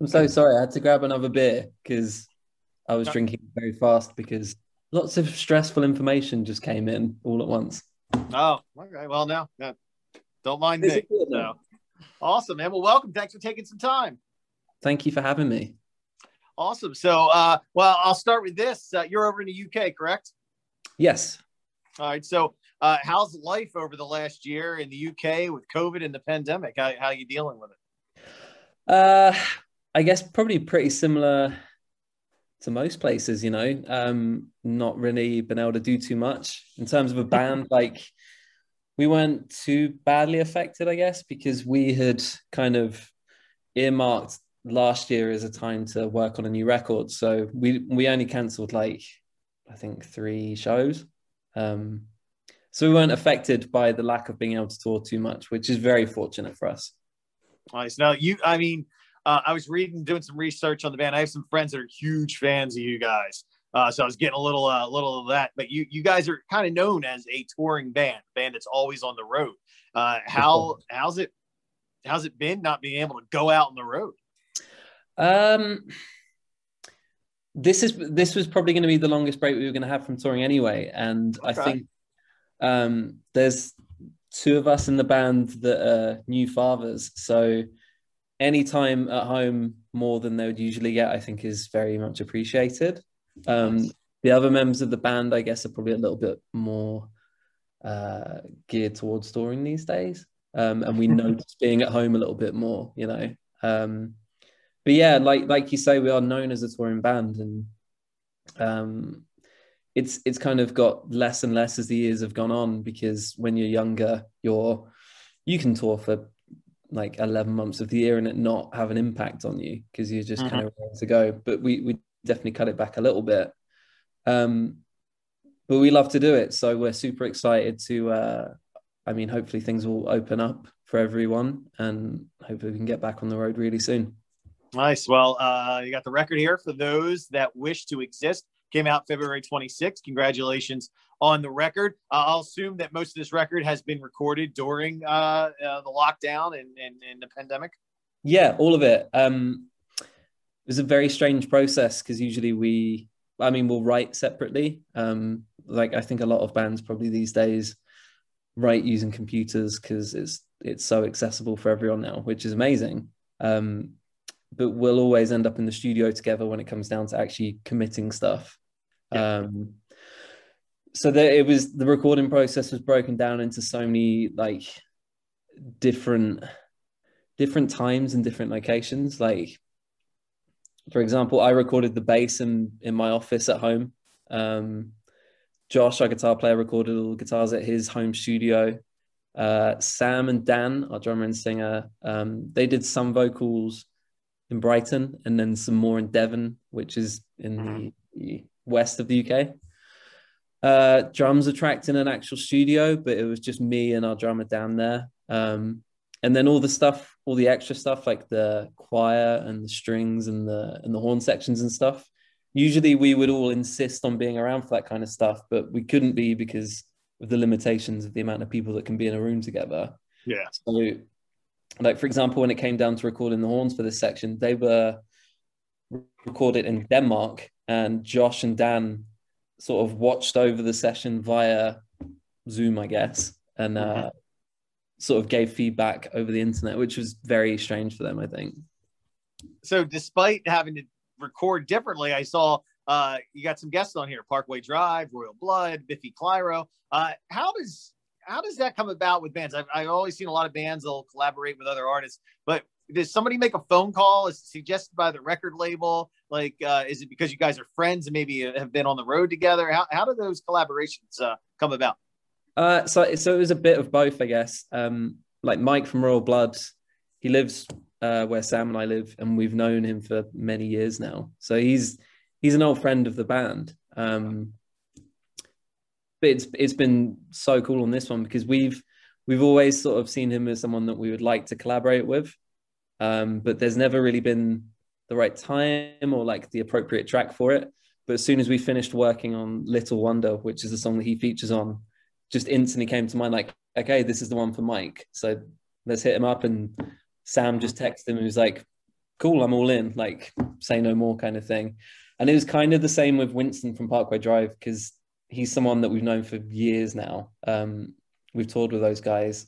I'm so sorry. I had to grab another beer because I was drinking very fast because lots of stressful information just came in all at once. Oh, okay. Well, now, no don't mind me. No. Awesome, man. Well, welcome. Thanks for taking some time. Thank you for having me. Awesome. So, uh, well, I'll start with this. Uh, you're over in the UK, correct? Yes. All right. So, uh, how's life over the last year in the UK with COVID and the pandemic? How, how are you dealing with it? Uh, I guess probably pretty similar to most places, you know, um, not really been able to do too much in terms of a band. like we weren't too badly affected, I guess, because we had kind of earmarked last year as a time to work on a new record. So we we only cancelled like I think three shows. Um, so we weren't affected by the lack of being able to tour too much, which is very fortunate for us. Nice. Now you, I mean, uh, I was reading, doing some research on the band. I have some friends that are huge fans of you guys. Uh, so I was getting a little, uh, little of that. But you, you guys are kind of known as a touring band, band that's always on the road. Uh, how, how's it, how's it been not being able to go out on the road? Um, this is this was probably going to be the longest break we were going to have from touring anyway, and okay. I think um, there's two of us in the band that are new fathers, so any time at home more than they would usually get, I think, is very much appreciated. Um, the other members of the band, I guess, are probably a little bit more uh, geared towards touring these days, um, and we notice being at home a little bit more, you know. Um, but yeah, like like you say, we are known as a touring band, and um, it's it's kind of got less and less as the years have gone on because when you're younger, you're you can tour for like 11 months of the year and it not have an impact on you because you're just mm-hmm. kind of ready to go. But we we definitely cut it back a little bit. Um, but we love to do it, so we're super excited to. Uh, I mean, hopefully things will open up for everyone, and hopefully we can get back on the road really soon. Nice. Well, uh, you got the record here for those that wish to exist. Came out February 26th. Congratulations on the record. Uh, I'll assume that most of this record has been recorded during uh, uh, the lockdown and, and, and, the pandemic. Yeah, all of it. Um, it was a very strange process because usually we, I mean, we'll write separately. Um, like I think a lot of bands probably these days write using computers because it's it's so accessible for everyone now, which is amazing. Um, but we'll always end up in the studio together when it comes down to actually committing stuff. Yeah. Um, so that it was the recording process was broken down into so many like different different times and different locations. Like, for example, I recorded the bass in in my office at home. Um, Josh, our guitar player, recorded all the guitars at his home studio. Uh, Sam and Dan, our drummer and singer, um, they did some vocals in Brighton and then some more in Devon, which is in mm-hmm. the west of the UK. Uh, drums are tracked in an actual studio, but it was just me and our drummer down there. Um, and then all the stuff, all the extra stuff like the choir and the strings and the and the horn sections and stuff. Usually we would all insist on being around for that kind of stuff, but we couldn't be because of the limitations of the amount of people that can be in a room together. Yeah. So like for example when it came down to recording the horns for this section they were recorded in denmark and josh and dan sort of watched over the session via zoom i guess and uh, sort of gave feedback over the internet which was very strange for them i think. So despite having to record differently i saw uh, you got some guests on here parkway drive royal blood biffy clyro. Uh, how does how does that come about with bands? I've, I've always seen a lot of bands that'll collaborate with other artists, but does somebody make a phone call? Is it suggested by the record label? Like, uh, is it because you guys are friends and maybe have been on the road together? How, how do those collaborations uh, come about? Uh, so, so it was a bit of both, I guess. Um, like Mike from Royal Blood, he lives uh, where Sam and I live, and we've known him for many years now. So he's he's an old friend of the band. Um, but it's it's been so cool on this one because we've we've always sort of seen him as someone that we would like to collaborate with, um, but there's never really been the right time or like the appropriate track for it. But as soon as we finished working on Little Wonder, which is the song that he features on, just instantly came to mind like, okay, this is the one for Mike. So let's hit him up. And Sam just texted him and was like, cool, I'm all in, like say no more kind of thing. And it was kind of the same with Winston from Parkway Drive because he's someone that we've known for years now. Um, we've toured with those guys.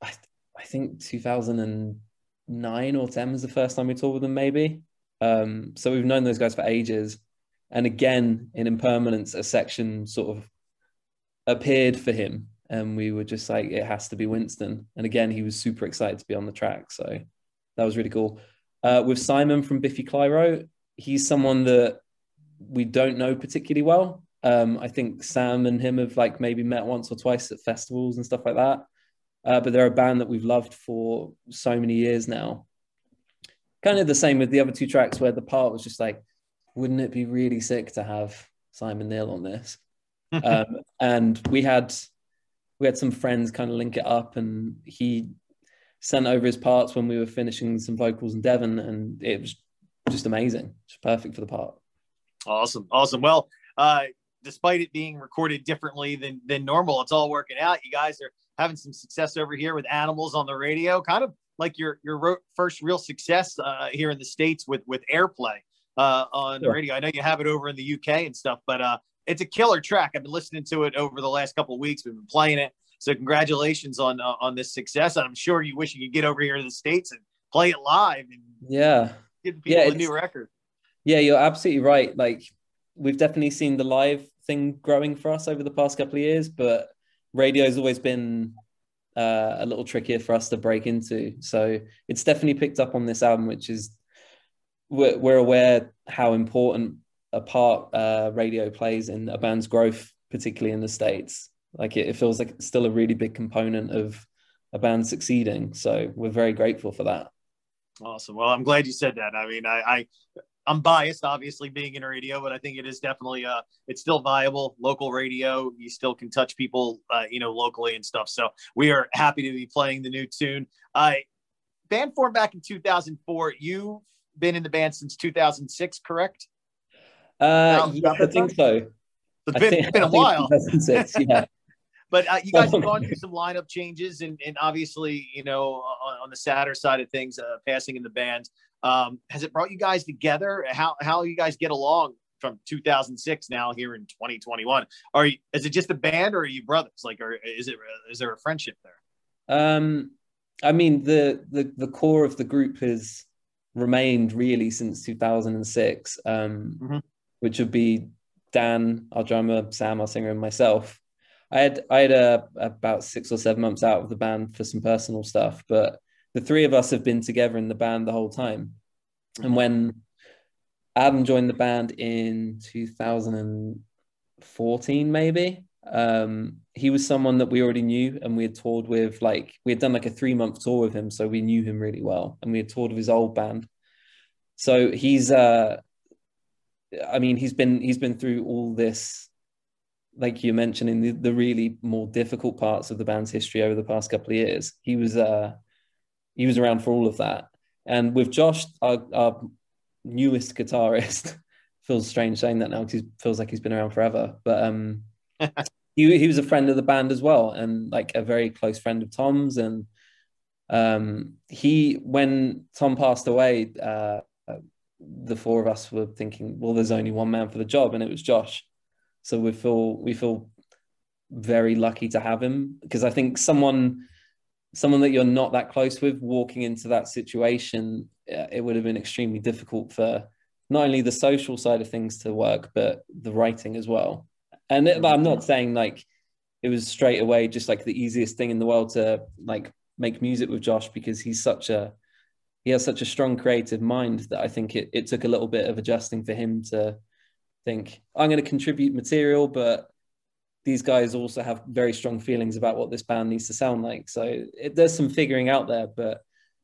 I, I think 2009 or 10 was the first time we toured with them, maybe. Um, so we've known those guys for ages. And again, in Impermanence, a section sort of appeared for him. And we were just like, it has to be Winston. And again, he was super excited to be on the track. So that was really cool. Uh, with Simon from Biffy Clyro, he's someone that we don't know particularly well. Um, I think Sam and him have like maybe met once or twice at festivals and stuff like that. Uh, but they're a band that we've loved for so many years now. Kind of the same with the other two tracks where the part was just like, wouldn't it be really sick to have Simon Neil on this? um, and we had we had some friends kind of link it up, and he sent over his parts when we were finishing some vocals in Devon, and it was just amazing. It's perfect for the part. Awesome, awesome. Well, uh, despite it being recorded differently than than normal, it's all working out. You guys are having some success over here with animals on the radio, kind of like your your first real success uh, here in the states with with airplay uh, on sure. radio. I know you have it over in the UK and stuff, but uh, it's a killer track. I've been listening to it over the last couple of weeks. We've been playing it. So congratulations on uh, on this success. I'm sure you wish you could get over here to the states and play it live and yeah, give people yeah, a new record. Yeah, you're absolutely right. Like we've definitely seen the live thing growing for us over the past couple of years, but radio's always been uh, a little trickier for us to break into. So it's definitely picked up on this album, which is we're, we're aware how important a part uh, radio plays in a band's growth, particularly in the states. Like it, it feels like it's still a really big component of a band succeeding. So we're very grateful for that. Awesome. Well, I'm glad you said that. I mean, I, I I'm biased, obviously, being in radio, but I think it is definitely uh, it's still viable. Local radio, you still can touch people, uh, you know, locally and stuff. So we are happy to be playing the new tune. Uh, band formed back in 2004. You've been in the band since 2006, correct? Uh, yeah, I think so. It's been, think, been a while. 2006, yeah. but uh, you guys have gone through some lineup changes, and, and obviously, you know, on, on the sadder side of things, uh, passing in the band. Um, has it brought you guys together? How how you guys get along from 2006 now here in 2021? Are you is it just a band or are you brothers? Like, or is it is there a friendship there? Um, I mean the the the core of the group has remained really since 2006, um, mm-hmm. which would be Dan, our drummer, Sam, our singer, and myself. I had I had a, about six or seven months out of the band for some personal stuff, but the three of us have been together in the band the whole time. And when Adam joined the band in 2014, maybe, um, he was someone that we already knew and we had toured with. Like, we had done like a three month tour with him, so we knew him really well. And we had toured with his old band. So he's, uh, I mean, he's been he's been through all this like you're mentioning the, the really more difficult parts of the band's history over the past couple of years. He was uh he was around for all of that. And with Josh, our, our newest guitarist, feels strange saying that now because he feels like he's been around forever. But um, he he was a friend of the band as well, and like a very close friend of Tom's. And um, he, when Tom passed away, uh, the four of us were thinking, well, there's only one man for the job, and it was Josh. So we feel we feel very lucky to have him because I think someone someone that you're not that close with walking into that situation, uh, it would have been extremely difficult for not only the social side of things to work, but the writing as well. And it, I'm not saying like it was straight away just like the easiest thing in the world to like make music with Josh because he's such a he has such a strong creative mind that I think it, it took a little bit of adjusting for him to think I'm going to contribute material, but these guys also have very strong feelings about what this band needs to sound like. So it, there's some figuring out there, but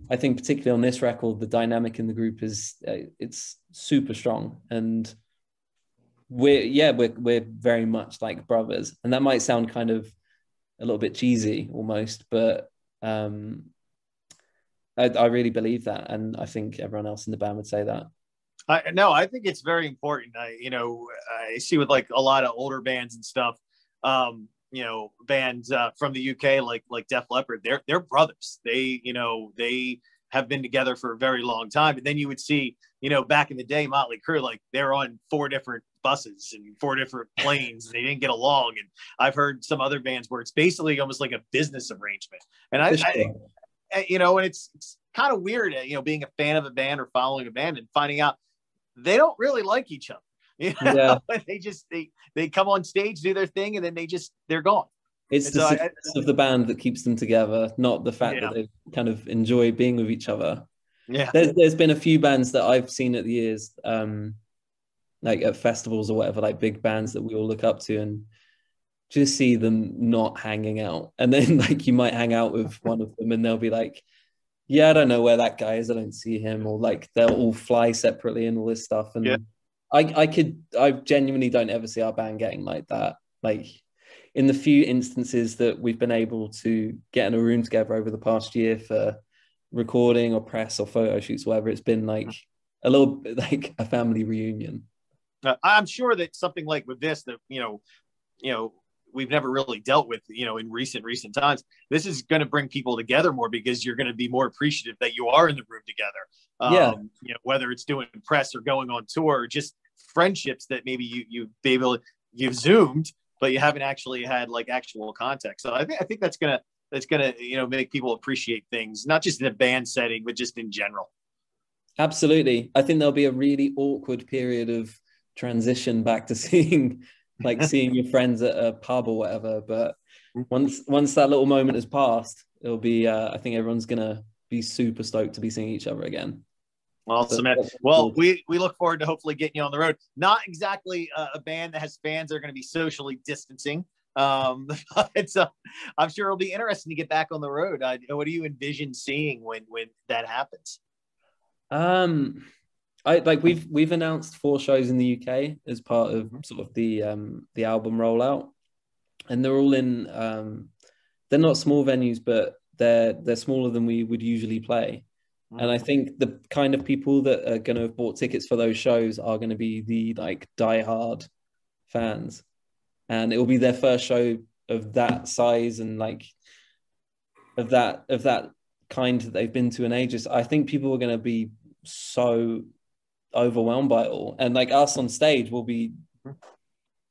I think particularly on this record, the dynamic in the group is uh, it's super strong, and we're yeah we're we're very much like brothers, and that might sound kind of a little bit cheesy almost, but um, I, I really believe that, and I think everyone else in the band would say that. I, no, I think it's very important. I, you know, I see with like a lot of older bands and stuff um, you know, bands uh, from the UK like like Def Leppard. They're they're brothers. They you know they have been together for a very long time. And then you would see, you know, back in the day, Motley Crue, like they're on four different buses and four different planes and they didn't get along. And I've heard some other bands where it's basically almost like a business arrangement. And I, I, I you know, and it's, it's kind of weird, you know, being a fan of a band or following a band and finding out they don't really like each other. You know? Yeah. they just they they come on stage, do their thing, and then they just they're gone. It's and the so success I, of the band that keeps them together, not the fact yeah. that they kind of enjoy being with each other. Yeah, there's, there's been a few bands that I've seen at the years, um, like at festivals or whatever, like big bands that we all look up to, and just see them not hanging out. And then like you might hang out with one of them, and they'll be like, "Yeah, I don't know where that guy is. I don't see him," or like they'll all fly separately and all this stuff. And yeah. I I could I genuinely don't ever see our band getting like that. Like in the few instances that we've been able to get in a room together over the past year for recording or press or photo shoots, whatever, it's been like a little bit like a family reunion. Uh, I'm sure that something like with this, that you know, you know, we've never really dealt with, you know, in recent recent times. This is going to bring people together more because you're going to be more appreciative that you are in the room together. Um, yeah. You know, whether it's doing press or going on tour, or just friendships that maybe you you be able you've zoomed but you haven't actually had like actual context. So I think I think that's gonna that's gonna you know make people appreciate things not just in a band setting but just in general. Absolutely, I think there'll be a really awkward period of transition back to seeing like seeing your friends at a pub or whatever. But once once that little moment has passed, it'll be uh, I think everyone's gonna be super stoked to be seeing each other again. Awesome. Well, we we look forward to hopefully getting you on the road. Not exactly a, a band that has fans that are going to be socially distancing. Um, but uh, I'm sure it'll be interesting to get back on the road. Uh, what do you envision seeing when when that happens? Um, I like we've we've announced four shows in the UK as part of mm-hmm. sort of the um the album rollout, and they're all in um they're not small venues, but they're they're smaller than we would usually play. And I think the kind of people that are going to have bought tickets for those shows are going to be the like die-hard fans, and it will be their first show of that size and like of that of that kind that they've been to in ages. I think people are going to be so overwhelmed by it all, and like us on stage will be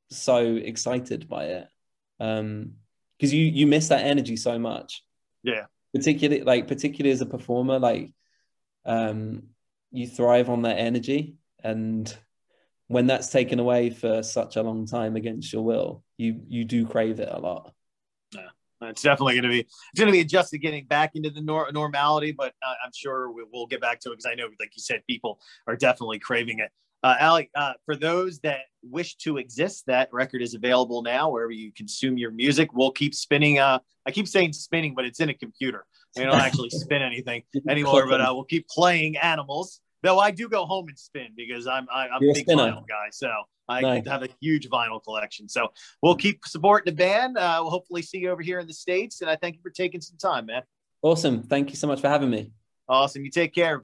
so excited by it. Um because you you miss that energy so much. Yeah, particularly like particularly as a performer, like um, you thrive on that energy. And when that's taken away for such a long time against your will you you do crave it a lot it's definitely going to be it's going to be adjusted getting back into the nor- normality but uh, i'm sure we, will get back to it because i know like you said people are definitely craving it uh, Ali, uh, for those that wish to exist, that record is available now wherever you consume your music. We'll keep spinning. Uh, I keep saying spinning, but it's in a computer. We don't actually spin anything anymore, but uh, we'll keep playing animals. Though I do go home and spin because I'm I, am a big vinyl guy, so I nice. have a huge vinyl collection. So we'll keep supporting the band. Uh, we'll hopefully see you over here in the states, and I thank you for taking some time, man. Awesome. Thank you so much for having me. Awesome. You take care.